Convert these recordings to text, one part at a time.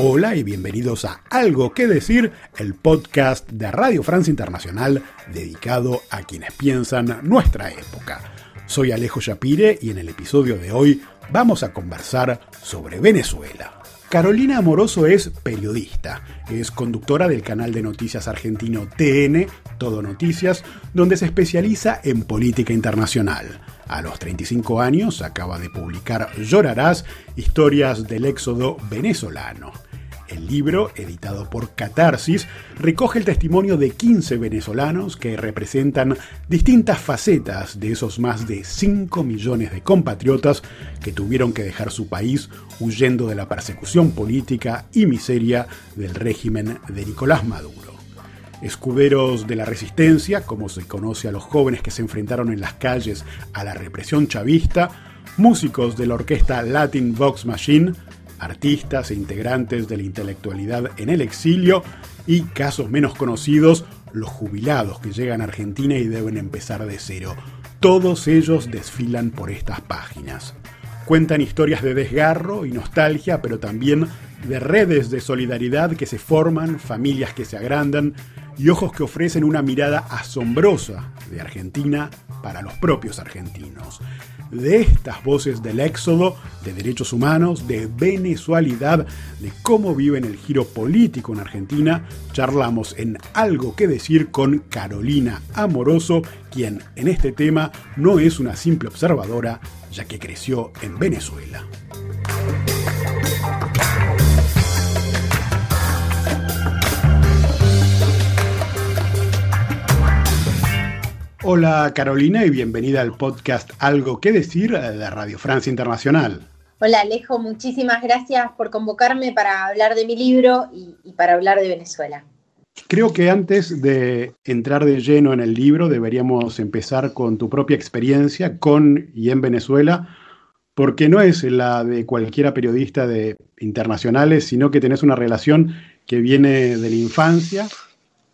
Hola y bienvenidos a Algo que decir, el podcast de Radio Francia Internacional dedicado a quienes piensan nuestra época. Soy Alejo Shapire y en el episodio de hoy vamos a conversar sobre Venezuela. Carolina Amoroso es periodista, es conductora del canal de noticias argentino TN, Todo Noticias, donde se especializa en política internacional. A los 35 años acaba de publicar Llorarás, historias del éxodo venezolano. El libro, editado por Catarsis, recoge el testimonio de 15 venezolanos que representan distintas facetas de esos más de 5 millones de compatriotas que tuvieron que dejar su país huyendo de la persecución política y miseria del régimen de Nicolás Maduro. Escuderos de la resistencia, como se conoce a los jóvenes que se enfrentaron en las calles a la represión chavista, músicos de la orquesta Latin Vox Machine, artistas e integrantes de la intelectualidad en el exilio y, casos menos conocidos, los jubilados que llegan a Argentina y deben empezar de cero. Todos ellos desfilan por estas páginas. Cuentan historias de desgarro y nostalgia, pero también de redes de solidaridad que se forman, familias que se agrandan y ojos que ofrecen una mirada asombrosa de Argentina para los propios argentinos de estas voces del éxodo, de derechos humanos, de venezualidad, de cómo viven el giro político en Argentina, charlamos en Algo que decir con Carolina Amoroso, quien en este tema no es una simple observadora, ya que creció en Venezuela. Hola Carolina y bienvenida al podcast Algo que decir de Radio Francia Internacional. Hola Alejo, muchísimas gracias por convocarme para hablar de mi libro y, para hablar de Venezuela. Creo que antes de entrar de lleno en el libro deberíamos empezar con tu propia experiencia con y en Venezuela, porque no es la de cualquiera periodista de internacionales, sino que tenés una relación que viene de la infancia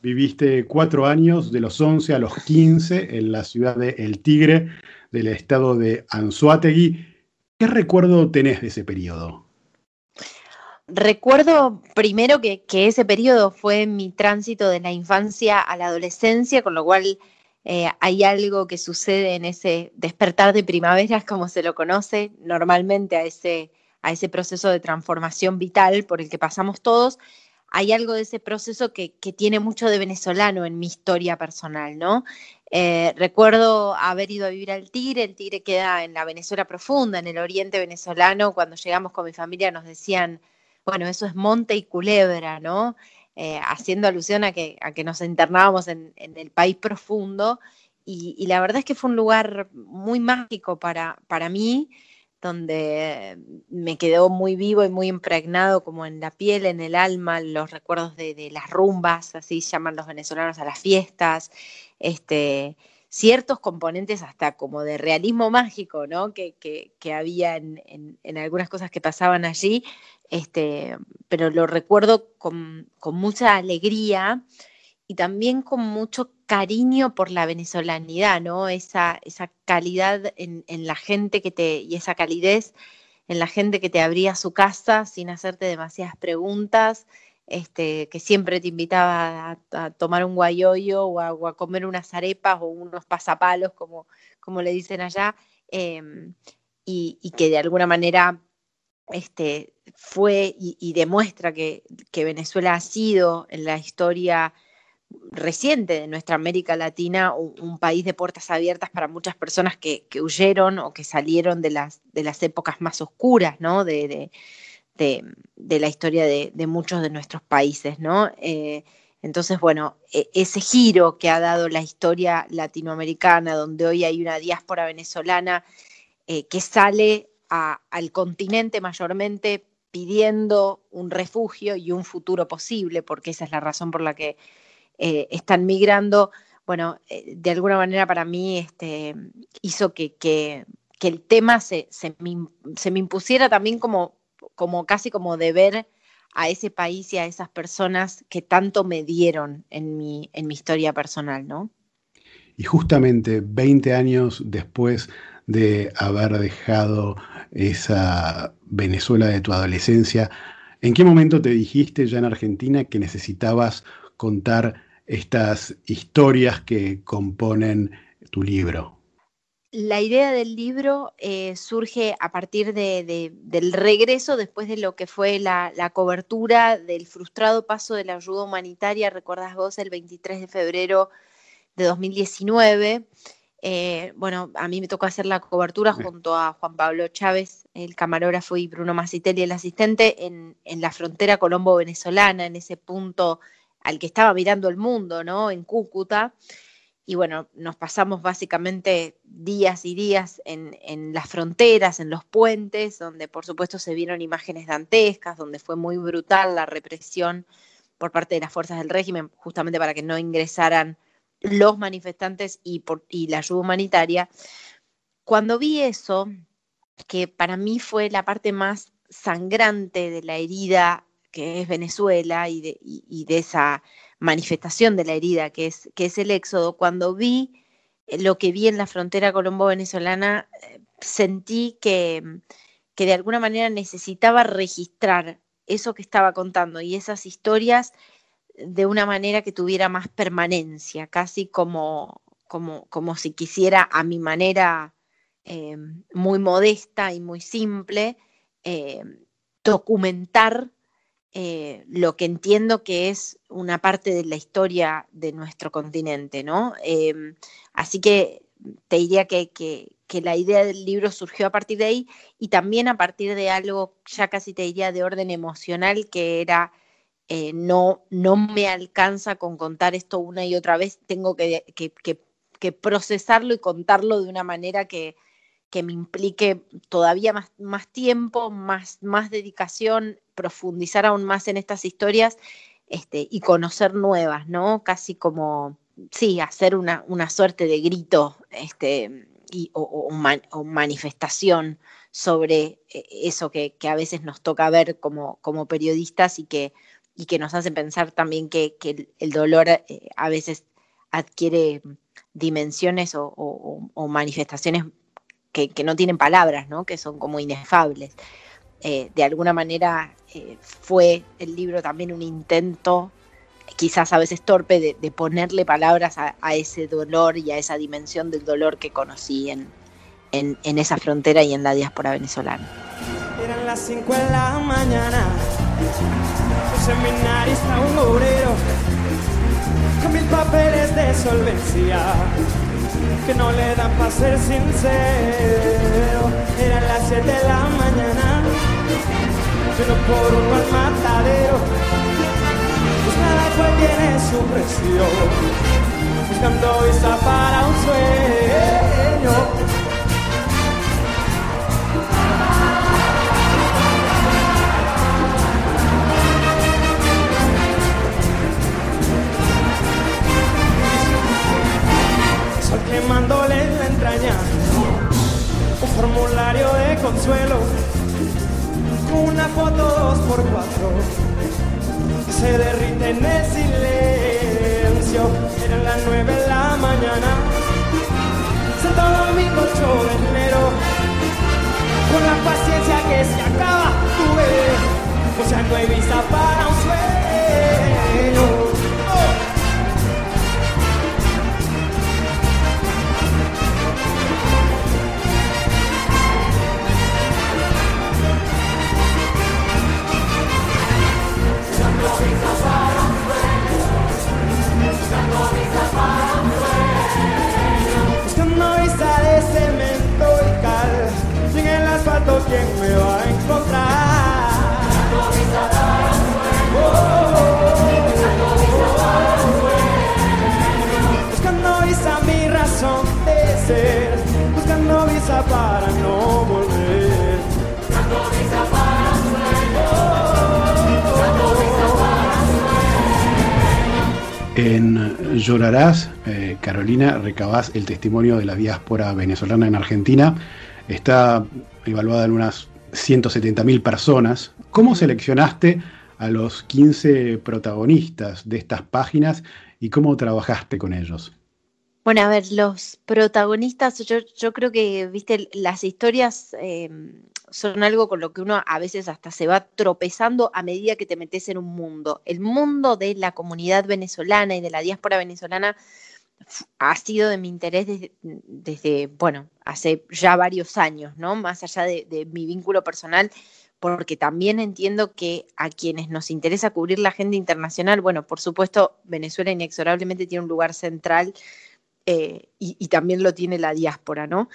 Viviste cuatro años, de los 11 a los 15, en la ciudad de El Tigre, del estado de Anzuategui. ¿Qué recuerdo tenés de ese periodo? Recuerdo primero que, ese periodo fue mi tránsito de la infancia a la adolescencia, con lo cual eh, hay algo que sucede en ese despertar de primavera, como se lo conoce normalmente a ese, a ese proceso de transformación vital por el que pasamos todos hay algo de ese proceso que, tiene mucho de venezolano en mi historia personal, ¿no? Eh, recuerdo haber ido a vivir al Tigre, el Tigre queda en la Venezuela profunda, en el oriente venezolano, cuando llegamos con mi familia nos decían, bueno, eso es monte y culebra, ¿no? Eh, haciendo alusión a que, nos internábamos en, el país profundo, y, la verdad es que fue un lugar muy mágico para, para mí, donde me quedó muy vivo y muy impregnado como en la piel, en el alma, los recuerdos de, las rumbas, así llaman los venezolanos a las fiestas, este, ciertos componentes hasta como de realismo mágico, ¿no? Que, había en, algunas cosas que pasaban allí, este, pero lo recuerdo con, con mucha alegría y también con mucho cariño por la venezolanidad, ¿no? Esa, esa calidad en, la gente que te, y esa calidez en la gente que te abría su casa sin hacerte demasiadas preguntas, este, que siempre te invitaba a, tomar un guayoyo o a, comer unas arepas o unos pasapalos, como, como le dicen allá, em, y, que de alguna manera este, fue y, demuestra que, que, Venezuela ha sido en la historia reciente de nuestra América Latina un, país de puertas abiertas para muchas personas que, huyeron o que salieron de las, de las épocas más oscuras, ¿no? De, la historia de, muchos de nuestros países, ¿no? Eh, entonces, bueno, e, ese giro que ha dado la historia latinoamericana, donde hoy hay una diáspora venezolana eh, que sale al continente mayormente pidiendo un refugio y un futuro posible, porque esa es la razón por la que eh, están migrando, bueno, eh, de alguna manera para mí este, hizo que, que, el tema se, se, me, impusiera también como, como casi como deber a ese país y a esas personas que tanto me dieron en mi, en mi historia personal, ¿no? Y justamente 20 años después de haber dejado esa Venezuela de tu adolescencia, ¿En qué momento te dijiste ya en Argentina que necesitabas contar estas historias que componen tu libro? La idea del libro eh, surge a partir del regreso después de lo que fue la, cobertura del frustrado paso de la ayuda humanitaria, recordás vos, el 23 de febrero de 2019. Eh, bueno, a mí me tocó hacer la cobertura junto a Juan Pablo Chávez, el camarógrafo, y Bruno Macitelli, el asistente, en, en la frontera colombo-venezolana, en ese punto al que estaba mirando el mundo, ¿no? En Cúcuta y bueno, nos pasamos básicamente días y días en, las fronteras, en los puentes, donde por supuesto se vieron imágenes dantescas, donde fue muy brutal la represión por parte de las fuerzas del régimen, justamente para que no ingresaran los manifestantes y, y la ayuda humanitaria. Cuando vi eso, que para mí fue la parte más sangrante de la herida que es Venezuela y de, esa manifestación de la herida que es, el éxodo, cuando vi eh, lo que vi en la frontera colombo-venezolana, eh, sentí que, que de alguna manera necesitaba registrar eso que estaba contando y esas historias de una manera que tuviera más permanencia, casi como si quisiera a mi manera eh, muy modesta y muy simple documentar eh, lo que entiendo que es una parte de la historia de nuestro continente, ¿no? Em, así que te diría que, la idea del libro surgió a partir de ahí y también a partir de algo, ya casi te diría, de orden emocional, que era eh, no, no me alcanza con contar esto una y otra vez, tengo que, que procesarlo y contarlo de una manera que, que me implique todavía más, tiempo, más, más dedicación, profundizar aún más en estas historias este, y conocer nuevas, ¿no? Casi como, sí, hacer una, una suerte de grito este, y, o, manifestación sobre eh, eso que, a veces nos toca ver como, como periodistas y que, y que nos hace pensar también que, el dolor eh, a veces adquiere dimensiones o manifestaciones que, no tienen palabras, ¿no? que son como inefables. Eh, de alguna manera eh, fue el libro también un intento, quizás a veces torpe, de, ponerle palabras a, ese dolor y a esa dimensión del dolor que conocí en, en, esa frontera y en la diáspora venezolana. Eran las 5 de la mañana, un obrero, con mil papeles de solvencia que no le dan para ser sincero. Eran las 7 de la mañana, pero por un mal matadero. Pues cada cual tiene su precio, buscando esa para un sueño. Quemándole en la entraña. Un formulario de consuelo. Con una foto dos por cuatro. Se derrite en el silencio. Eran las nueve de la mañana. Santo Domingo 8 de enero con la paciencia que se acaba tuve. O sea no hay vista para un sueño Llorarás eh, Carolina, recabás el testimonio de la diáspora venezolana en Argentina. Está evaluada en unas 170.000 personas. ¿Cómo seleccionaste a los 15 protagonistas de estas páginas y cómo trabajaste con ellos? Bueno, a ver, los protagonistas, yo, creo que, viste, las historias eh, son algo con lo que uno a veces hasta se va tropezando a medida que te metes en un mundo. El mundo de la comunidad venezolana y de la diáspora venezolana ha sido de mi interés desde, bueno, hace ya varios años, ¿no? Más allá de, mi vínculo personal, porque también entiendo que a quienes nos interesa cubrir la agenda internacional, bueno, por supuesto, Venezuela inexorablemente tiene un lugar central eh, y, también lo tiene la diáspora, ¿no?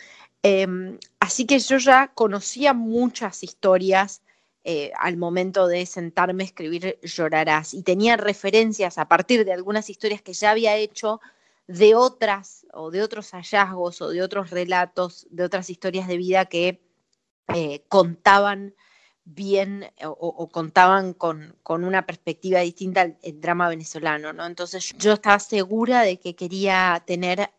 Em, así que yo ya conocía muchas historias eh, al momento de sentarme a escribir Llorarás y tenía referencias a partir de algunas historias que ya había hecho de otras o de otros hallazgos o de otros relatos, de otras historias de vida que eh, contaban bien o, contaban con, una perspectiva distinta al, drama venezolano, ¿no? Entonces yo estaba segura de que quería tener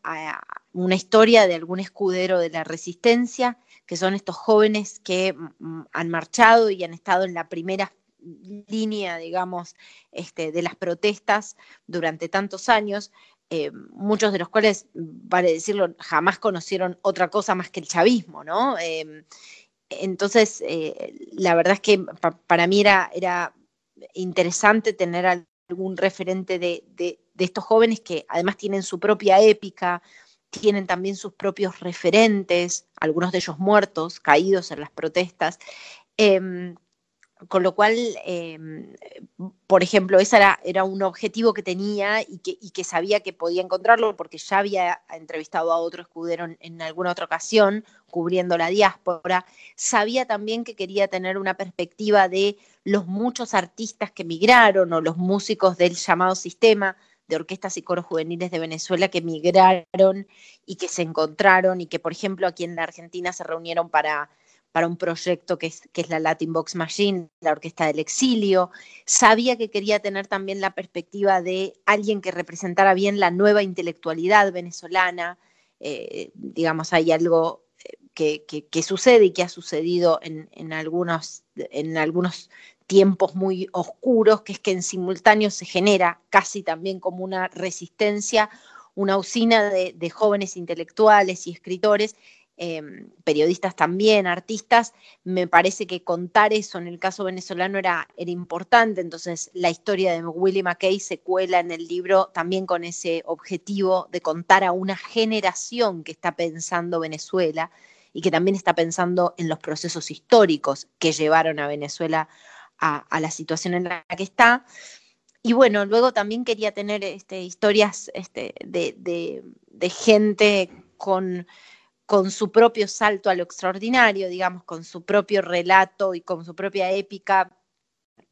una historia de algún escudero de la resistencia, que son estos jóvenes que mm, han marchado y han estado en la primera línea, digamos, este, de las protestas durante tantos años, eh, muchos de los cuales, vale decirlo, jamás conocieron otra cosa más que el chavismo, ¿no? Em, entonces, eh, la verdad es que para mí era, interesante tener algún referente de, de, estos jóvenes que además tienen su propia épica, tienen también sus propios referentes, algunos de ellos muertos, caídos en las protestas. Em, con lo cual, em, por ejemplo, ese era, un objetivo que tenía y que, y que, sabía que podía encontrarlo porque ya había entrevistado a otro escudero en, alguna otra ocasión, cubriendo la diáspora. Sabía también que quería tener una perspectiva de los muchos artistas que migraron o los músicos del llamado sistema de orquestas y coros juveniles de Venezuela que migraron y que se encontraron y que, por ejemplo, aquí en la Argentina se reunieron para para un proyecto que es, la Latin Box Machine, la Orquesta del Exilio. Sabía que quería tener también la perspectiva de alguien que representara bien la nueva intelectualidad venezolana. Eh, digamos, hay algo eh, que, sucede y que ha sucedido en algunos tiempos muy oscuros, que es que en simultáneo se genera casi también como una resistencia, una usina de jóvenes intelectuales y escritores Em, periodistas también, artistas, me parece que contar eso en el caso venezolano era, era importante, entonces la historia de Willie McKay se cuela en el libro también con ese objetivo de contar a una generación que está pensando Venezuela y que también está pensando en los procesos históricos que llevaron a Venezuela a, la situación en la que está. Y bueno, luego también quería tener este, historias este, de, de gente con con su propio salto a lo extraordinario, digamos, con su propio relato y con su propia épica,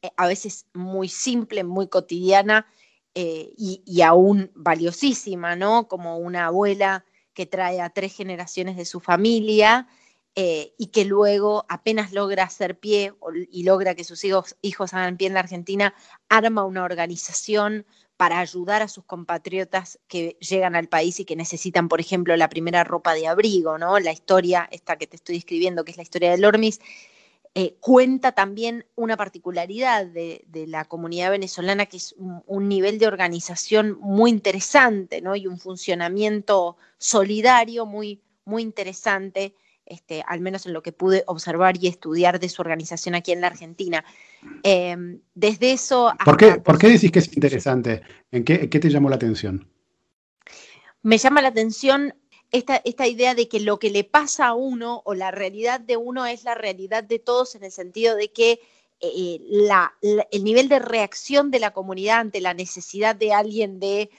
eh, a veces muy simple, muy cotidiana eh, y, aún valiosísima, ¿no? Como una abuela que trae a tres generaciones de su familia eh, y que luego apenas logra hacer pie y logra que sus hijos, hijos hagan pie en la Argentina, arma una organización para ayudar a sus compatriotas que llegan al país y que necesitan, por ejemplo, la primera ropa de abrigo, ¿no? La historia, esta que te estoy describiendo, que es la historia de Lormis, eh, cuenta también una particularidad de, la comunidad venezolana, que es un, nivel de organización muy interesante, ¿no? Y un funcionamiento solidario muy, muy interesante este, al menos en lo que pude observar y estudiar de su organización aquí en la Argentina. Em, desde eso... ¿Por qué, ¿Por qué decís que es interesante? ¿En qué, te llamó la atención? Me llama la atención esta, esta, idea de que lo que le pasa a uno o la realidad de uno es la realidad de todos en el sentido de que eh, el nivel de reacción de la comunidad ante la necesidad de alguien de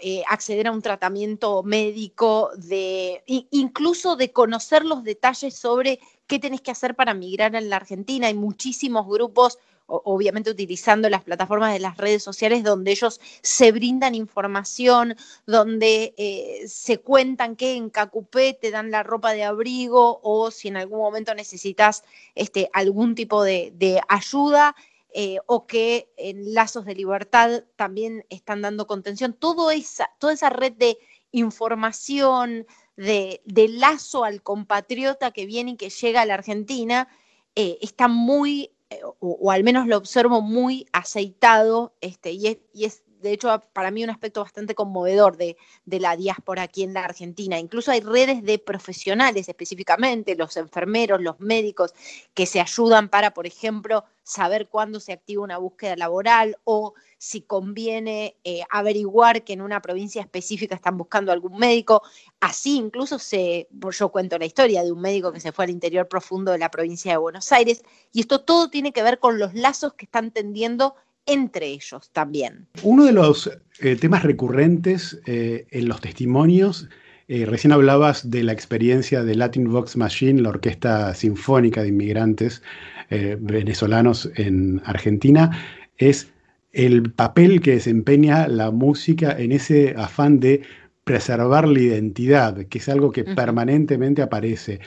eh, acceder a un tratamiento médico, de, incluso de conocer los detalles sobre qué tenés que hacer para migrar en la Argentina. Hay muchísimos grupos, obviamente utilizando las plataformas de las redes sociales, donde ellos se brindan información, donde eh, se cuentan que en Cacupé te dan la ropa de abrigo o si en algún momento necesitas este, algún tipo de ayuda eh, o que en Lazos de Libertad también están dando contención. Todo esa, toda esa red de información, de, lazo al compatriota que viene y que llega a la Argentina, eh, está muy, eh, o, al menos lo observo muy aceitado, este, y, es, de hecho, para mí un aspecto bastante conmovedor de, la diáspora aquí en la Argentina. Incluso hay redes de profesionales específicamente, los enfermeros, los médicos, que se ayudan para, por ejemplo, saber cuándo se activa una búsqueda laboral o si conviene eh, averiguar que en una provincia específica están buscando algún médico. Así incluso se, yo cuento la historia de un médico que se fue al interior profundo de la provincia de Buenos Aires y esto todo tiene que ver con los lazos que están tendiendo entre ellos también. Uno de los eh, temas recurrentes eh, en los testimonios, recién hablabas de la experiencia de Latin Vox Machine, la orquesta sinfónica de inmigrantes venezolanos en Argentina, es el papel que desempeña la música en ese afán de preservar la identidad, que es algo que permanentemente aparece.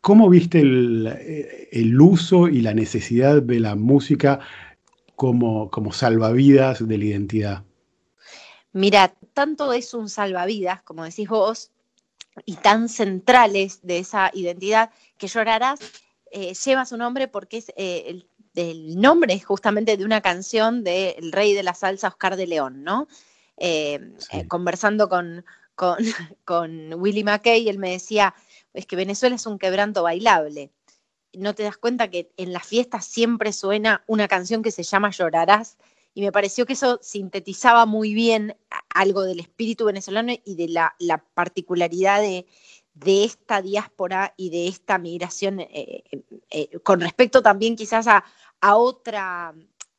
¿Cómo viste eh, el, uso y la necesidad de la música como, como salvavidas de la identidad? Mira, tanto es un salvavidas, como decís vos, y tan centrales de esa identidad, que Llorarás eh, lleva su nombre porque es eh, el nombre justamente de una canción del rey de la salsa Oscar de León, ¿no? Eh, conversando con, con, Willie McKay, él me decía, es que Venezuela es un quebranto bailable. No te das cuenta que en las fiestas siempre suena una canción que se llama Llorarás, y me pareció que eso sintetizaba muy bien algo del espíritu venezolano y de la, particularidad de, esta diáspora y de esta migración, eh, con respecto también quizás a, a otra,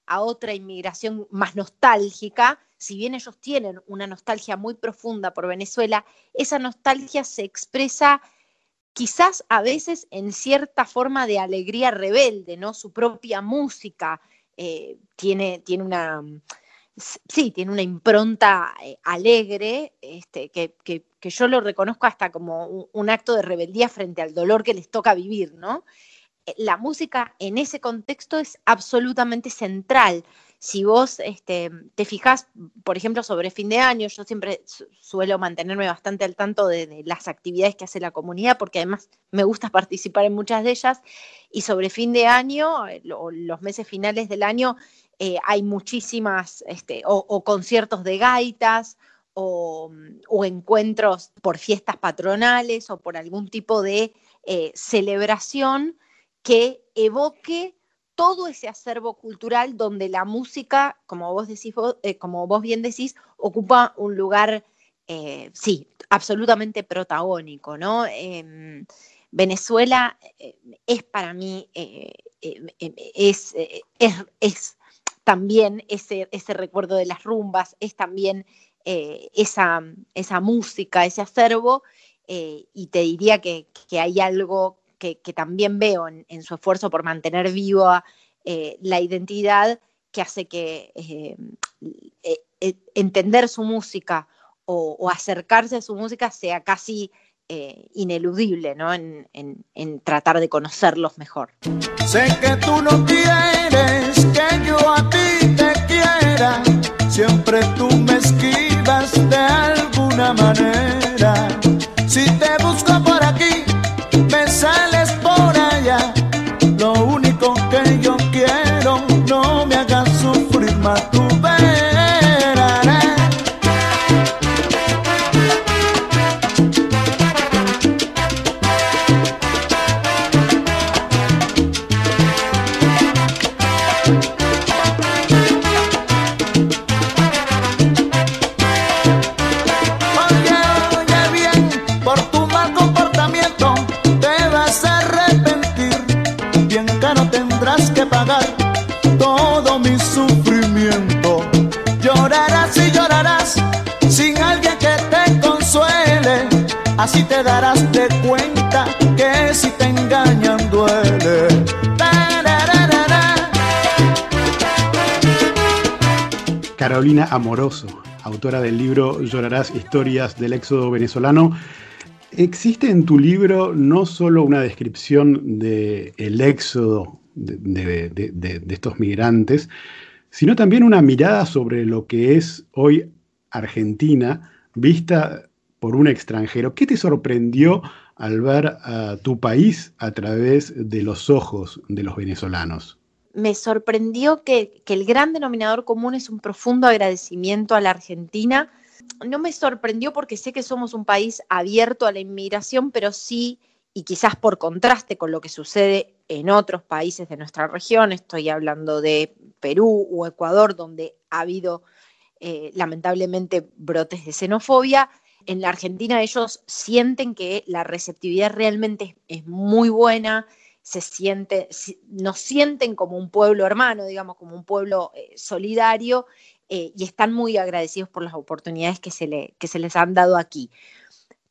a otra inmigración más nostálgica, si bien ellos tienen una nostalgia muy profunda por Venezuela, esa nostalgia se expresa quizás a veces en cierta forma de alegría rebelde, ¿no? Su propia música eh, tiene, tiene una sí, tiene una impronta eh, alegre, este, que, que, yo lo reconozco hasta como un, un, acto de rebeldía frente al dolor que les toca vivir, ¿no? la música en ese contexto es absolutamente central. Si vos este, te fijas, por ejemplo, sobre fin de año, yo siempre suelo mantenerme bastante al tanto de, las actividades que hace la comunidad, porque además me gusta participar en muchas de ellas, y sobre fin de año, eh, los meses finales del año, eh, hay muchísimas, este, o, conciertos de gaitas, o, encuentros por fiestas patronales, o por algún tipo de eh, celebración que evoque todo ese acervo cultural donde la música, como vos, decís, eh, como vos bien decís, ocupa un lugar, eh, sí, absolutamente protagónico, ¿no? Em, Venezuela eh, es para mí, es, es, también ese, ese, recuerdo de las rumbas, es también esa, esa, música, ese acervo, y te diría que, que hay algo que, también veo en, su esfuerzo por mantener viva eh, la identidad que hace que eh, eh, entender su música o, acercarse a su música sea casi ineludible ¿no? En, en, tratar de conocerlos mejor. Sé que tú no quieres que yo a ti te quiera, siempre tú me esquivas de alguna manera. Si te busco así Amoroso, autora del libro Llorarás historias del éxodo venezolano. ¿Existe en tu libro no solo una descripción del el éxodo de, de, estos migrantes, sino también una mirada sobre lo que es hoy Argentina, vista por un extranjero. ¿Qué te sorprendió al ver a tu país a través de los ojos de los venezolanos? Me sorprendió que, el gran denominador común es un profundo agradecimiento a la Argentina. No me sorprendió porque sé que somos un país abierto a la inmigración, pero sí, y quizás por contraste con lo que sucede en otros países de nuestra región, estoy hablando de Perú o Ecuador, donde ha habido eh, lamentablemente brotes de xenofobia, en la Argentina ellos sienten que la receptividad realmente es, muy buena, se siente, nos sienten como un pueblo hermano, digamos, como un pueblo eh, solidario eh, y están muy agradecidos por las oportunidades que se, le, que se les han dado aquí.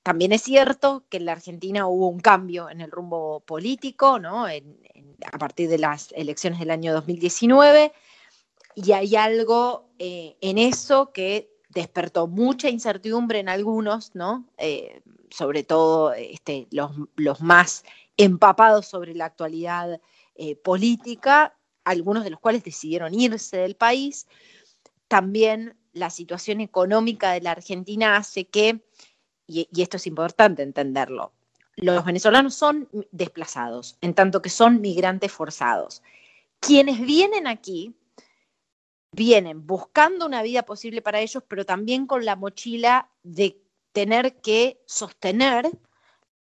También es cierto que en la Argentina hubo un cambio en el rumbo político, ¿no? a partir de las elecciones del año 2019, y hay algo eh, en eso que despertó mucha incertidumbre en algunos, ¿no? Sobre todo este, los, los, más empapados sobre la actualidad eh, política, algunos de los cuales decidieron irse del país. También la situación económica de la Argentina hace que, y, y esto es importante entenderlo, los venezolanos son desplazados, en tanto que son migrantes forzados. Quienes vienen aquí vienen buscando una vida posible para ellos, pero también con la mochila de tener que sostener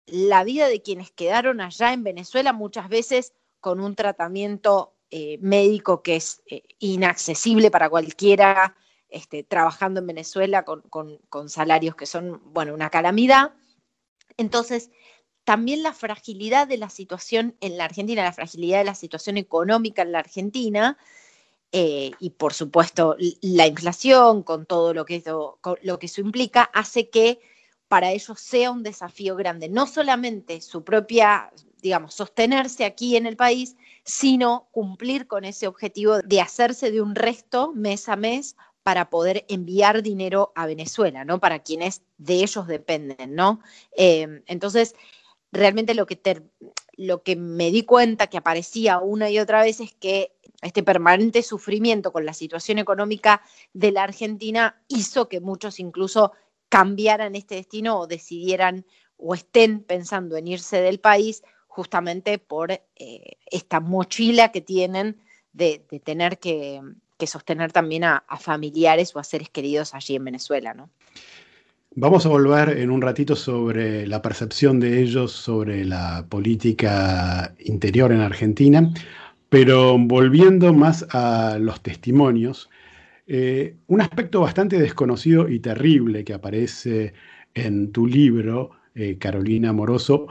la vida de quienes quedaron allá en Venezuela, muchas veces con un tratamiento eh, médico que es eh, inaccesible para cualquiera este, trabajando en Venezuela con, con, salarios que son, bueno, una calamidad. Entonces, también la fragilidad de la situación en la Argentina, la fragilidad de la situación económica en la Argentina, eh, y por supuesto la inflación con todo lo que, lo que eso implica, hace que para ellos sea un desafío grande, no solamente su propia, digamos, sostenerse aquí en el país, sino cumplir con ese objetivo de hacerse de un resto mes a mes para poder enviar dinero a Venezuela, ¿no? Para quienes de ellos dependen, ¿no? Eh, entonces, realmente lo que, lo que me di cuenta que aparecía una y otra vez es que este permanente sufrimiento con la situación económica de la Argentina hizo que muchos incluso cambiaran este destino o decidieran o estén pensando en irse del país justamente por eh, esta mochila que tienen de, tener que, sostener también a, familiares o a seres queridos allí en Venezuela, ¿no? Vamos a volver en un ratito sobre la percepción de ellos sobre la política interior en Argentina. Pero volviendo más a los testimonios, eh, un aspecto bastante desconocido y terrible que aparece en tu libro, eh, Carolina Moroso,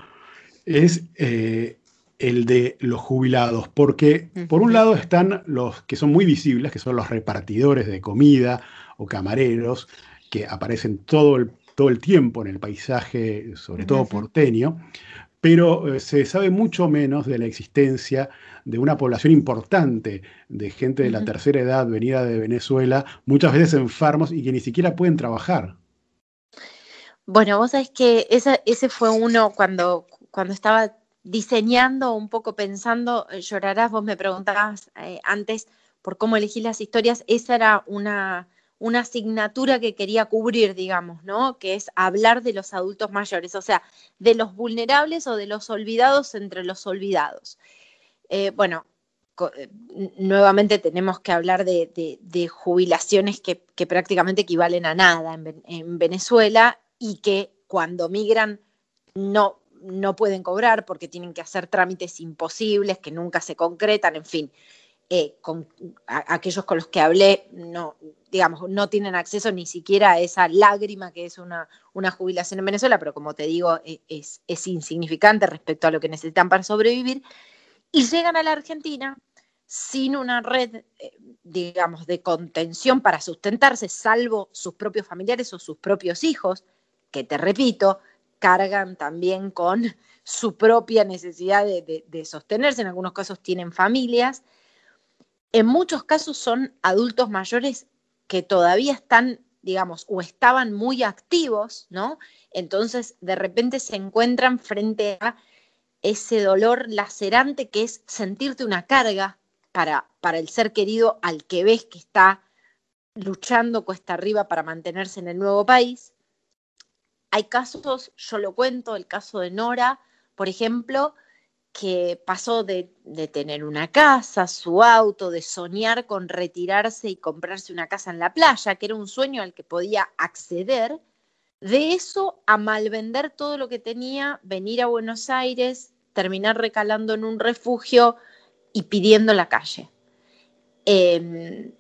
es eh, el de los jubilados, porque por un lado están los que son muy visibles, que son los repartidores de comida o camareros, que aparecen todo el, todo el tiempo en el paisaje, sobre todo porteño, pero eh, se sabe mucho menos de la existencia de una población importante de gente de la tercera edad venida de Venezuela, muchas veces enfermos y que ni siquiera pueden trabajar. Bueno, vos sabés que ese fue uno cuando, cuando estaba diseñando, un poco pensando, eh, llorarás, vos me preguntabas eh, antes por cómo elegí las historias, esa era una, una asignatura que quería cubrir, digamos, ¿no? Que es hablar de los adultos mayores, o sea, de los vulnerables o de los olvidados entre los olvidados. Eh, bueno, eh, nuevamente tenemos que hablar de, jubilaciones que, prácticamente equivalen a nada en, Venezuela y que cuando migran no, no pueden cobrar porque tienen que hacer trámites imposibles que nunca se concretan, en fin. Eh, aquellos con los que hablé no, digamos, no tienen acceso ni siquiera a esa lágrima que es una, una jubilación en Venezuela, pero como te digo, e, es, es, insignificante respecto a lo que necesitan para sobrevivir, y llegan a la Argentina sin una red, eh, digamos, de contención para sustentarse, salvo sus propios familiares o sus propios hijos, que te repito, cargan también con su propia necesidad de sostenerse, en algunos casos tienen familias, en muchos casos son adultos mayores que todavía están, digamos, o estaban muy activos, ¿no? Entonces, de repente se encuentran frente a ese dolor lacerante que es sentirte una carga para, para el ser querido al que ves que está luchando cuesta arriba para mantenerse en el nuevo país. Hay casos, yo lo cuento, el caso de Nora, por ejemplo, que pasó de, tener una casa, su auto, de soñar con retirarse y comprarse una casa en la playa, que era un sueño al que podía acceder, de eso a malvender todo lo que tenía, venir a Buenos Aires, terminar recalando en un refugio y pidiendo la calle. Eh,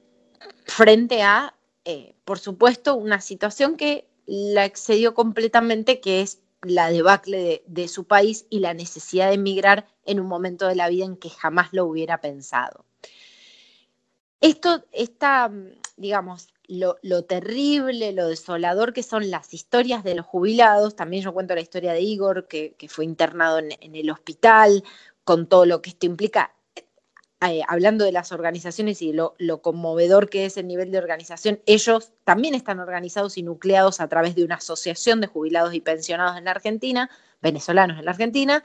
frente a, eh, por supuesto, una situación que la excedió completamente, que es la debacle de, su país y la necesidad de emigrar en un momento de la vida en que jamás lo hubiera pensado. Esto está, digamos, lo, terrible, lo desolador que son las historias de los jubilados. También yo cuento la historia de Igor, que, fue internado en, el hospital, con todo lo que esto implica. Eh, hablando de las organizaciones y lo, conmovedor que es el nivel de organización, ellos también están organizados y nucleados a través de una asociación de jubilados y pensionados en la Argentina, venezolanos en la Argentina,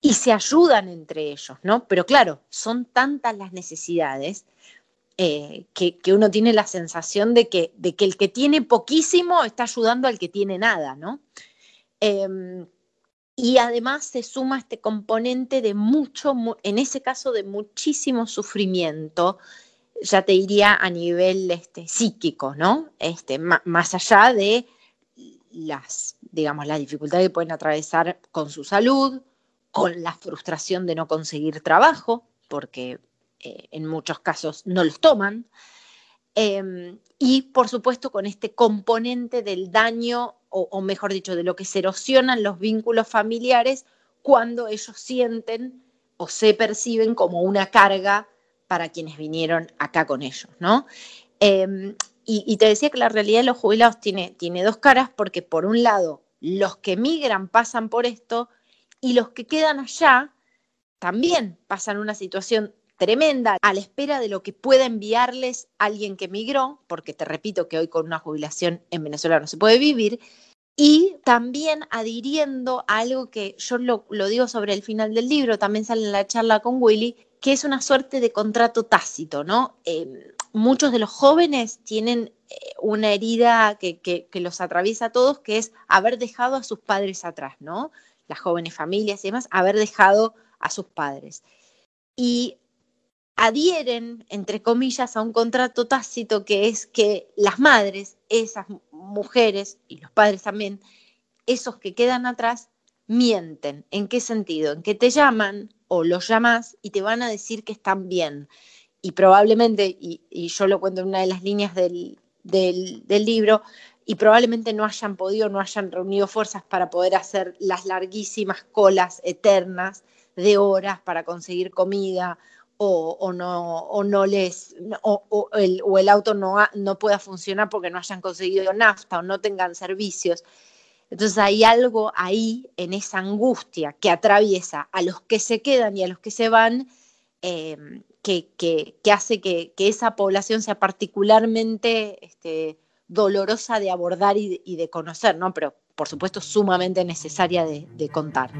y se ayudan entre ellos, ¿no? Pero claro, son tantas las necesidades eh, que, uno tiene la sensación de que, de que el que tiene poquísimo está ayudando al que tiene nada, ¿no? Em, y además se suma este componente de mucho, en ese caso de muchísimo sufrimiento, ya te diría a nivel este, psíquico, ¿no? Este, más allá de las, digamos, las dificultades que pueden atravesar con su salud, con la frustración de no conseguir trabajo, porque eh, en muchos casos no los toman, em, y por supuesto con este componente del daño o, mejor dicho, de lo que se erosionan los vínculos familiares cuando ellos sienten o se perciben como una carga para quienes vinieron acá con ellos, ¿no? Em, y, te decía que la realidad de los jubilados tiene, tiene dos caras, porque por un lado, los que migran pasan por esto y los que quedan allá también pasan una situación tremenda a la espera de lo que pueda enviarles alguien que migró, porque te repito que hoy con una jubilación en Venezuela no se puede vivir, y también adhiriendo a algo que yo lo, digo sobre el final del libro, también sale en la charla con Willy, que es una suerte de contrato tácito, ¿no? Eh, muchos de los jóvenes tienen eh, una herida que, que, los atraviesa a todos, que es haber dejado a sus padres atrás, ¿no? Las jóvenes familias y demás, haber dejado a sus padres. Y adhieren, entre comillas, a un contrato tácito que es que las madres, esas mujeres y los padres también, esos que quedan atrás, mienten. ¿En qué sentido? En que te llaman o los llamas y te van a decir que están bien. Y probablemente, y, yo lo cuento en una de las líneas del, del, libro, y probablemente no hayan podido, no hayan reunido fuerzas para poder hacer las larguísimas colas eternas de horas para conseguir comida o, no, o no les, o, el, o el, auto no, no pueda funcionar porque no hayan conseguido nafta o no tengan servicios. Entonces hay algo ahí en esa angustia que atraviesa a los que se quedan y a los que se van, em, que, que, que, hace que, que, esa población sea particularmente este, dolorosa de abordar y, y, de conocer, ¿no? pero por supuesto sumamente necesaria de, de contar.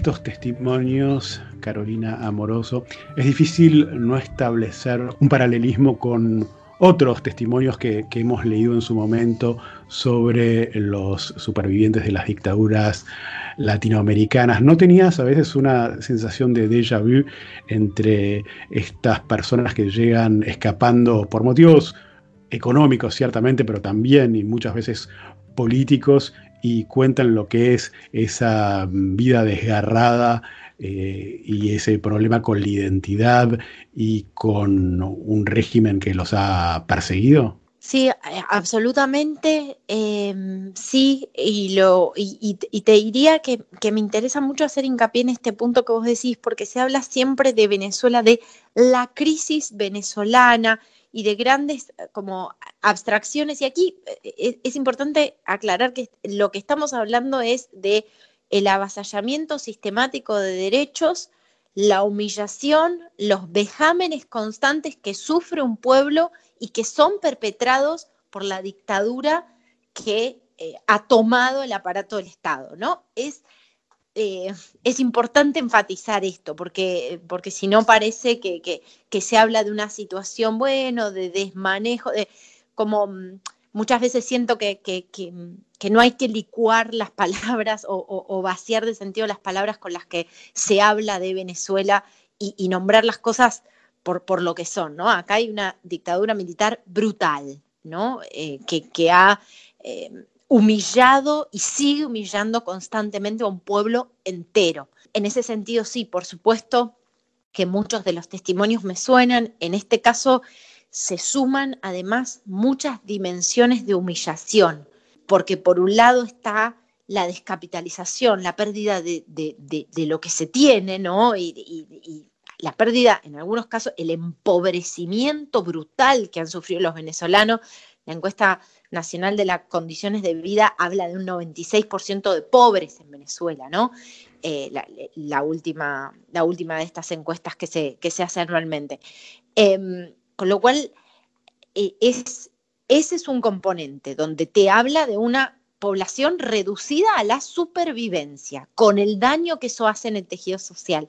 Estos testimonios, Carolina Amoroso, es difícil no establecer un paralelismo con otros testimonios que, hemos leído en su momento sobre los supervivientes de las dictaduras latinoamericanas. ¿No tenías a veces una sensación de déjà vu entre estas personas que llegan escapando por motivos económicos, ciertamente, pero también y muchas veces políticos y cuentan lo que es esa vida desgarrada eh, y ese problema con la identidad y con un régimen que los ha perseguido? Sí, eh, absolutamente, eh, sí, y, lo, y, y te diría que, que, me interesa mucho hacer hincapié en este punto que vos decís, porque se habla siempre de Venezuela, de la crisis venezolana, y de grandes eh, como abstracciones. Y aquí eh, es, importante aclarar que lo que estamos hablando es de el avasallamiento sistemático de derechos, la humillación, los vejámenes constantes que sufre un pueblo y que son perpetrados por la dictadura que eh, ha tomado el aparato del Estado, ¿no? Es eh, es importante enfatizar esto, porque, porque si no parece que, que, se habla de una situación, bueno, de desmanejo, de, como mm, muchas veces siento que, que, no hay que licuar las palabras o, o, vaciar de sentido las palabras con las que se habla de Venezuela y, nombrar las cosas por, por, lo que son, ¿no? Acá hay una dictadura militar brutal, ¿no? Eh, que, ha... Eh, humillado y sigue humillando constantemente a un pueblo entero. En ese sentido, sí, por supuesto que muchos de los testimonios me suenan. En este caso, se suman además muchas dimensiones de humillación, porque por un lado está la descapitalización, la pérdida de, lo que se tiene, ¿no? Y, y, la pérdida, en algunos casos, el empobrecimiento brutal que han sufrido los venezolanos. La encuesta Nacional de las Condiciones de Vida habla de un 96% de pobres en Venezuela, ¿no? Eh, la, última, la última de estas encuestas que se, que se hace anualmente. Em, con lo cual, eh, es, ese es un componente donde te habla de una población reducida a la supervivencia, con el daño que eso hace en el tejido social.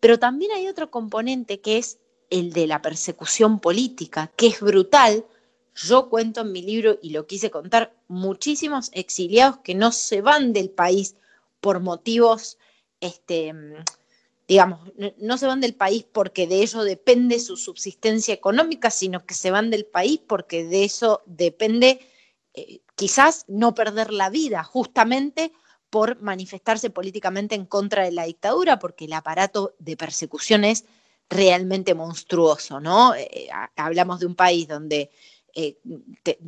Pero también hay otro componente que es el de la persecución política, que es brutal yo cuento en mi libro, y lo quise contar, muchísimos exiliados que no se van del país por motivos, este, digamos, no se van del país porque de ello depende su subsistencia económica, sino que se van del país porque de eso depende eh, quizás no perder la vida, justamente por manifestarse políticamente en contra de la dictadura, porque el aparato de persecución es realmente monstruoso, ¿no? Eh, hablamos de un país donde eh,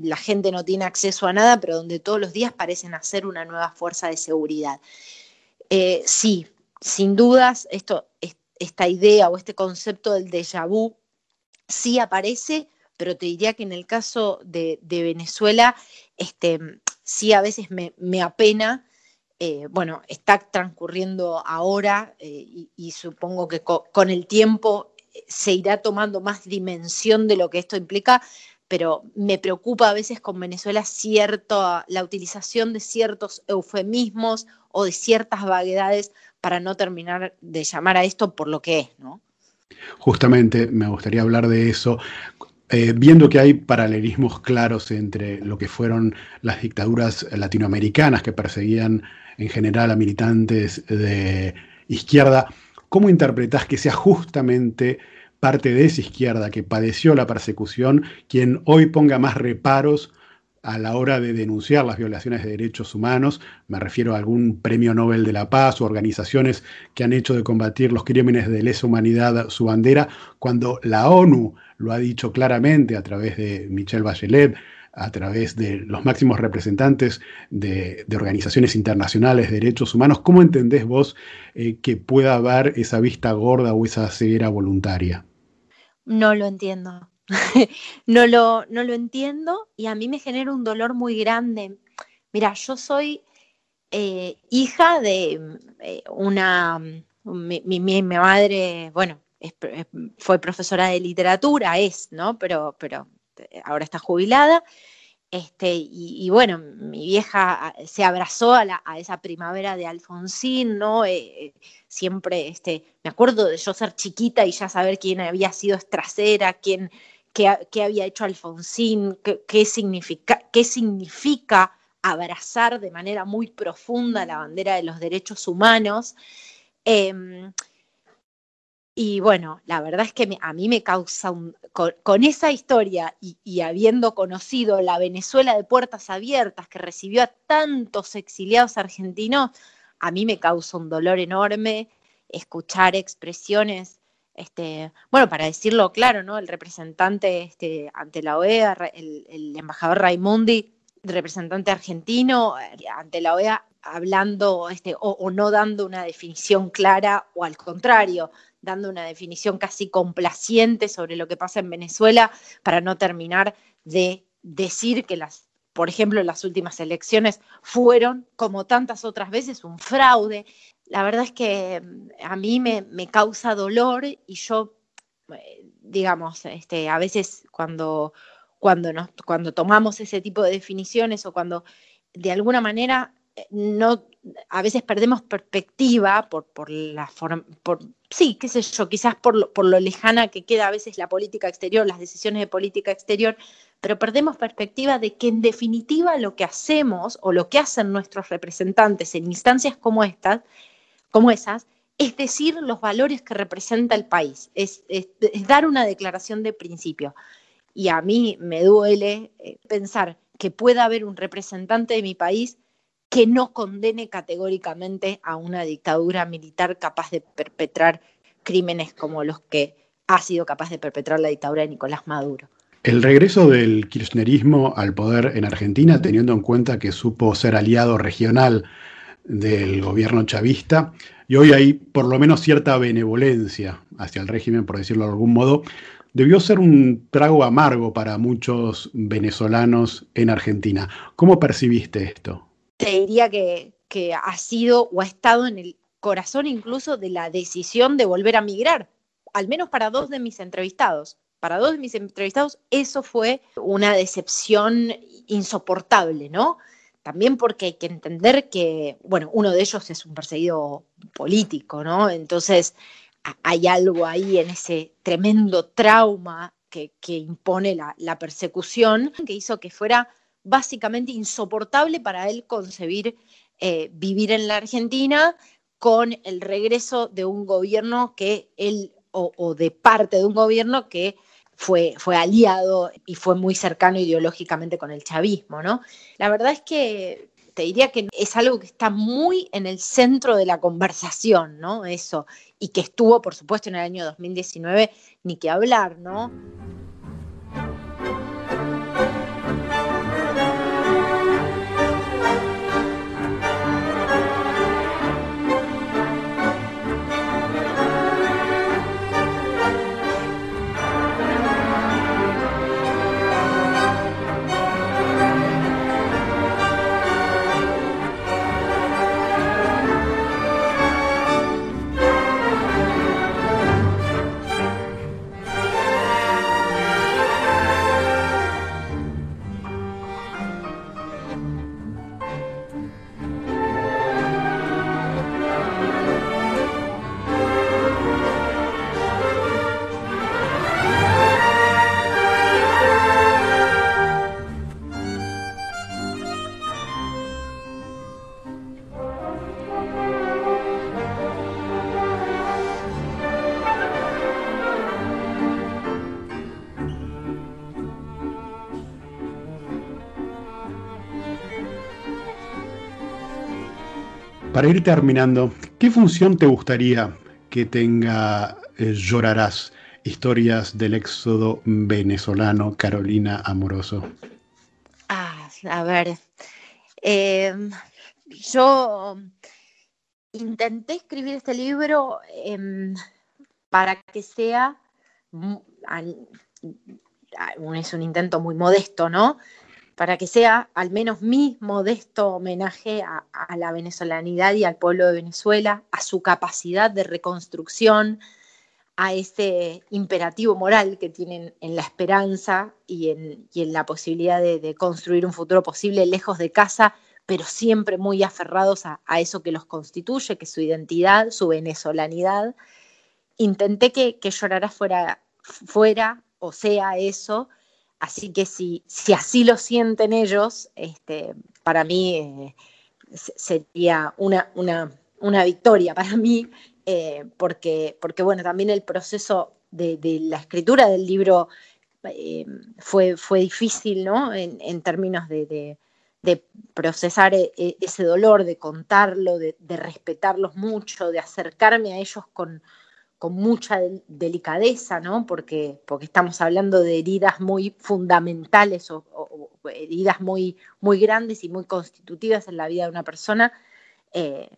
la gente no tiene acceso a nada, pero donde todos los días parecen hacer una nueva fuerza de seguridad. Eh, sí, sin dudas, esta idea o este concepto del déjà vu sí aparece, pero te diría que en el caso de, Venezuela, este, sí a veces me, apena. Eh, bueno, está transcurriendo ahora y, supongo que con el tiempo se irá tomando más dimensión de lo que esto implica, pero me preocupa a veces con Venezuela cierto, la utilización de ciertos eufemismos o de ciertas vaguedades para no terminar de llamar a esto por lo que es, ¿no? Justamente me gustaría hablar de eso. Eh, viendo que hay paralelismos claros entre lo que fueron las dictaduras latinoamericanas que perseguían en general a militantes de izquierda, ¿cómo interpretás que sea justamente parte de esa izquierda que padeció la persecución, quien hoy ponga más reparos a la hora de denunciar las violaciones de derechos humanos, me refiero a algún premio Nobel de la Paz o organizaciones que han hecho de combatir los crímenes de lesa humanidad su bandera, cuando la ONU lo ha dicho claramente a través de Michelle Bachelet, a través de los máximos representantes de, organizaciones internacionales de derechos humanos. ¿Cómo entendés vos eh, que pueda haber esa vista gorda o esa ceguera voluntaria? No lo entiendo. no, lo, no lo entiendo y a mí me genera un dolor muy grande. Mira, yo soy eh, hija de eh, una, mi, mi, madre, bueno, fue profesora de literatura, es, ¿no? Pero, pero ahora está jubilada. Este, y, bueno, mi vieja ah, se abrazó a, esa primavera de Alfonsín, ¿no? Eh, siempre, este, me acuerdo de yo ser chiquita y ya saber quién había sido Estracera, quién, qué, había hecho Alfonsín, qué, significa, qué significa abrazar de manera muy profunda la bandera de los derechos humanos. Em, y bueno, la verdad es que a mí me causa un, con, esa historia y, habiendo conocido la Venezuela de puertas abiertas que recibió a tantos exiliados argentinos, a mí me causa un dolor enorme escuchar expresiones, este, bueno, para decirlo claro, ¿no? El representante este, ante la OEA, el, embajador Raimundi, representante argentino, ante la OEA, hablando este, o no dando una definición clara, o al contrario, dando una definición casi complaciente sobre lo que pasa en Venezuela para no terminar de decir que las, por ejemplo, las últimas elecciones fueron, como tantas otras veces, un fraude. La verdad es que mm, a mí me, causa dolor y yo, eh, digamos, este, a veces cuando, cuando, nos, cuando tomamos ese tipo de definiciones o cuando de alguna manera no, a veces perdemos perspectiva por, por la forma, por, sí, qué sé yo, quizás por lo, por lo lejana que queda a veces la política exterior, las decisiones de política exterior, pero perdemos perspectiva de que en definitiva lo que hacemos o lo que hacen nuestros representantes en instancias como estas, como esas, es decir los valores que representa el país, es, es dar una declaración de principio. Y a mí me duele eh, pensar que pueda haber un representante de mi país que no condene categóricamente a una dictadura militar capaz de perpetrar crímenes como los que ha sido capaz de perpetrar la dictadura de Nicolás Maduro. El regreso del kirchnerismo al poder en Argentina, teniendo en cuenta que supo ser aliado regional del gobierno chavista, y hoy hay por lo menos cierta benevolencia hacia el régimen, por decirlo de algún modo, debió ser un trago amargo para muchos venezolanos en Argentina. ¿Cómo percibiste esto? Te diría que, ha sido o ha estado en el corazón incluso de la decisión de volver a migrar, al menos para dos de mis entrevistados. Para dos de mis entrevistados eso fue una decepción insoportable, ¿no? También porque hay que entender que, bueno, uno de ellos es un perseguido político, ¿no? Entonces hay algo ahí en ese tremendo trauma que, impone la, la persecución que hizo que fuera básicamente insoportable para él concebir eh, vivir en la Argentina con el regreso de un gobierno que él, o, de parte de un gobierno que fue, fue, aliado y fue muy cercano ideológicamente con el chavismo, ¿no? La verdad es que te diría que es algo que está muy en el centro de la conversación, ¿no? Eso, y que estuvo, por supuesto, en el año 2019, ni que hablar, ¿no? Para ir terminando, ¿qué función te gustaría que tenga eh, Llorarás? Historias del éxodo venezolano, Carolina Amoroso. a ver, em, yo intenté escribir este libro em, para que sea, es un intento muy modesto, ¿no? Para que sea al menos mi modesto homenaje a, la venezolanidad y al pueblo de Venezuela, a su capacidad de reconstrucción, a ese imperativo moral que tienen en la esperanza y en, la posibilidad de, construir un futuro posible lejos de casa, pero siempre muy aferrados a, eso que los constituye, que es su identidad, su venezolanidad. Intenté que, que Llorarás fuera, fuera o sea eso, así que si, si así lo sienten ellos, este, para mí eh, sería una, una, victoria para mí, eh, porque, porque bueno, también el proceso de, la escritura del libro eh, fue, fue difícil, ¿no? En, términos de de procesar e, e, ese dolor, de contarlo, de, respetarlos mucho, de acercarme a ellos con, mucha delicadeza, ¿no? Porque, porque estamos hablando de heridas muy fundamentales o, heridas muy, muy grandes y muy constitutivas en la vida de una persona. Eh,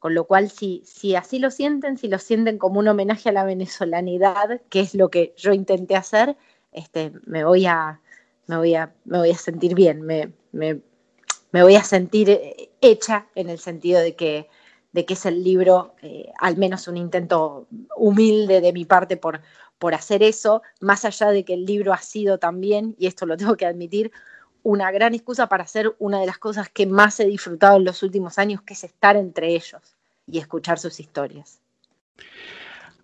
con lo cual, si, si así lo sienten, si lo sienten como un homenaje a la venezolanidad, que es lo que yo intenté hacer, este, me, voy a, me, voy a, me voy a sentir bien, me, me voy a sentir eh, hecha en el sentido de que, de que es el libro, eh, al menos un intento humilde de mi parte por, por hacer eso, más allá de que el libro ha sido también, y esto lo tengo que admitir, una gran excusa para hacer una de las cosas que más he disfrutado en los últimos años, que es estar entre ellos y escuchar sus historias.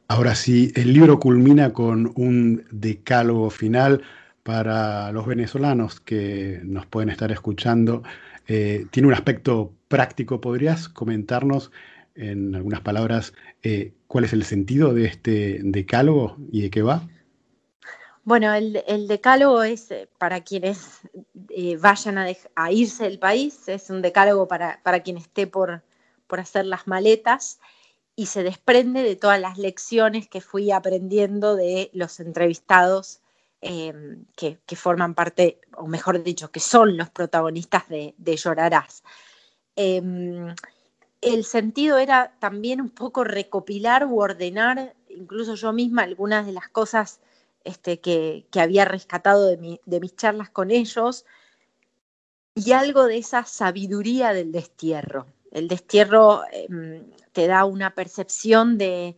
Ahora sí, el libro culmina con un decálogo final para los venezolanos que nos pueden estar escuchando eh, tiene un aspecto práctico. ¿Podrías comentarnos en algunas palabras eh, cuál es el sentido de este decálogo y de qué va? Bueno, el, decálogo es eh, para quienes vayan a, irse del país, es un decálogo para, para quien esté por, por hacer las maletas y se desprende de todas las lecciones que fui aprendiendo de los entrevistados Em, que, forman parte, o mejor dicho, que son los protagonistas de, Llorarás. Em, el sentido era también un poco recopilar u ordenar, incluso yo misma, algunas de las cosas este, que, había rescatado de, de, mis charlas con ellos y algo de esa sabiduría del destierro. El destierro em, te da una percepción de,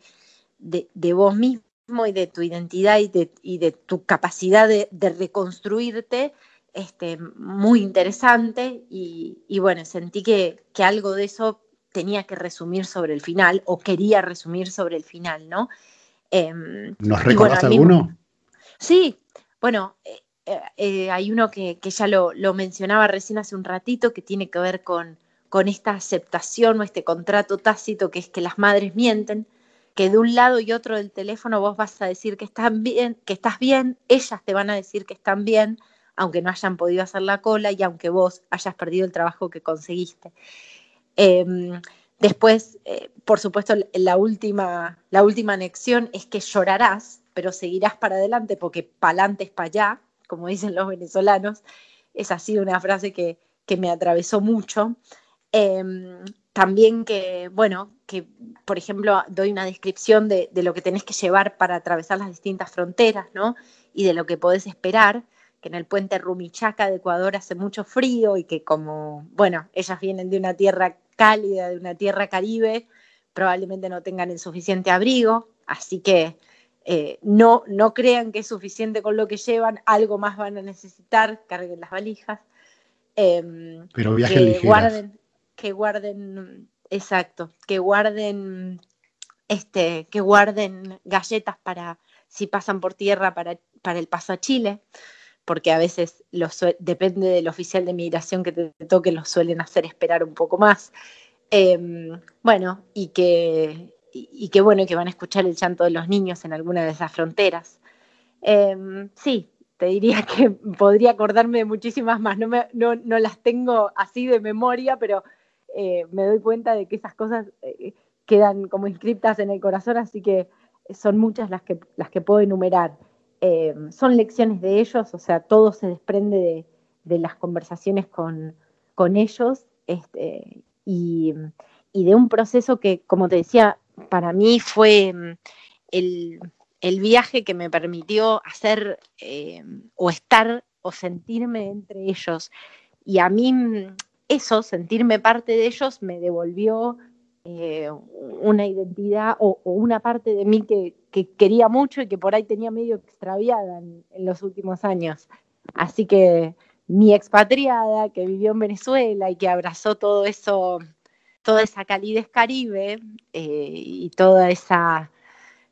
de, vos mismo y de tu identidad y de, tu capacidad de, reconstruirte este, muy interesante y, bueno, sentí que, algo de eso tenía que resumir sobre el final o quería resumir sobre el final, ¿no? Em, ¿Nos recordás alguno? Sí, bueno, eh, eh, eh, hay uno que, ya lo, mencionaba recién hace un ratito que tiene que ver con, con esta aceptación o este contrato tácito que es que las madres mienten que de un lado y otro del teléfono vos vas a decir que están bien, que estás bien, ellas te van a decir que están bien, aunque no hayan podido hacer la cola y aunque vos hayas perdido el trabajo que conseguiste. Em, después, eh, por supuesto, la última, la última anexión es que llorarás, pero seguirás para adelante porque pa'lante es para allá, como dicen los venezolanos. Ha sido una frase que, que me atravesó mucho. Em, también que, bueno, que por ejemplo doy una descripción de, lo que tenés que llevar para atravesar las distintas fronteras, ¿no? Y de lo que podés esperar, que en el puente Rumichaca de Ecuador hace mucho frío y que como, bueno, ellas vienen de una tierra cálida, de una tierra caribe, probablemente no tengan el suficiente abrigo, así que eh, no, no crean que es suficiente con lo que llevan, algo más van a necesitar, carguen las valijas. Em, Pero viajen ligeras que guarden, exacto, que guarden, este, que guarden galletas para si pasan por tierra para, para el paso a Chile, porque a veces depende del oficial de migración que te toque, los suelen hacer esperar un poco más. Em, bueno, y que, y, que bueno, que van a escuchar el llanto de los niños en alguna de esas fronteras. Em, sí, te diría que podría acordarme de muchísimas más, no, me, no, no, las tengo así de memoria, pero eh, me doy cuenta de que esas cosas eh, quedan como inscriptas en el corazón, así que son muchas las que, las que puedo enumerar. Eh, son lecciones de ellos, o sea, todo se desprende las conversaciones con, ellos este, y, de un proceso que, como te decía, para mí fue mm, el, viaje que me permitió hacer o estar o sentirme entre ellos. Y a mí mm, eso, sentirme parte de ellos, me devolvió eh, una identidad o, una parte de mí que, quería mucho y que por ahí tenía medio extraviada en, los últimos años. Así que mi expatriada que vivió en Venezuela y que abrazó todo eso, toda esa calidez caribe eh, y toda esa,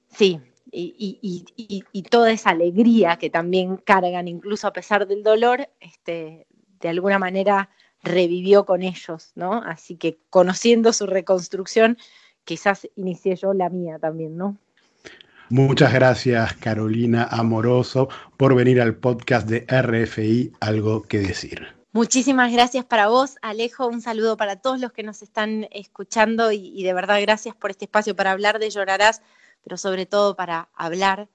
sí, y, toda esa alegría que también cargan, incluso a pesar del dolor, este, de alguna manera revivió con ellos, ¿no? Así que conociendo su reconstrucción, quizás inicié yo la mía también, ¿no? Muchas gracias, Carolina Amoroso, por venir al podcast de RFI Algo que Decir. Muchísimas gracias para vos, Alejo. Un saludo para todos los que nos están escuchando y, de verdad gracias por este espacio para hablar de Llorarás, pero sobre todo para hablar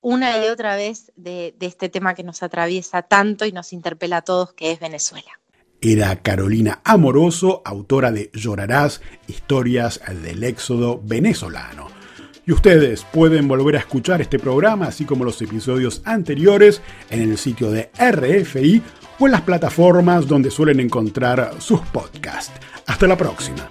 una y otra vez de este tema que nos atraviesa tanto y nos interpela a todos, que es Venezuela era Carolina Amoroso, autora de Llorarás, historias del éxodo venezolano. Y ustedes pueden volver a escuchar este programa, así como los episodios anteriores, en el sitio de RFI o en las plataformas donde suelen encontrar sus podcasts. Hasta la próxima.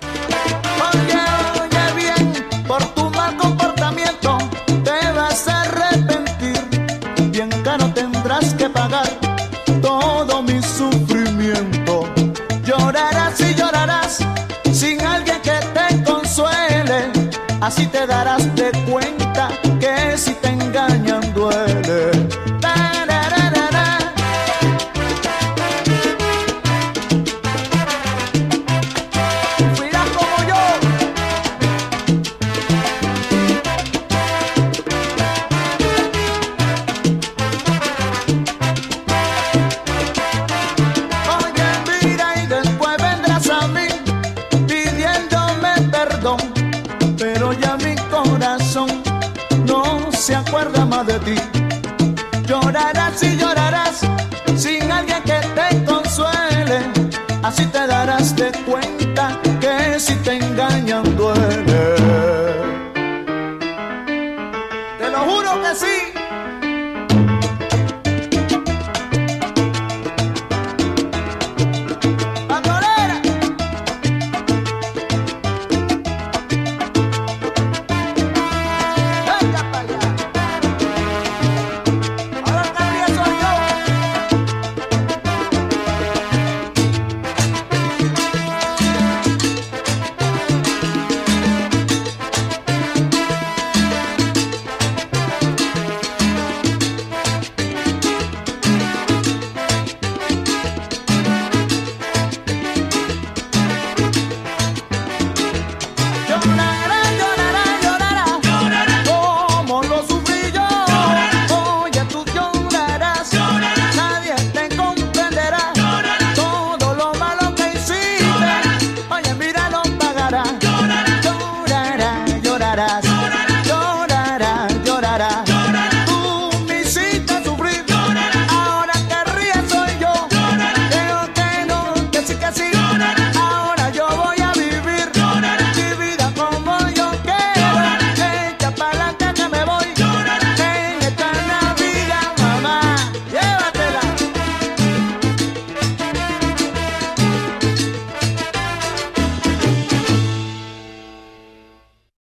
Así te darás de cuenta que si te engañan duele. Así te darás de cuenta que si te engañan.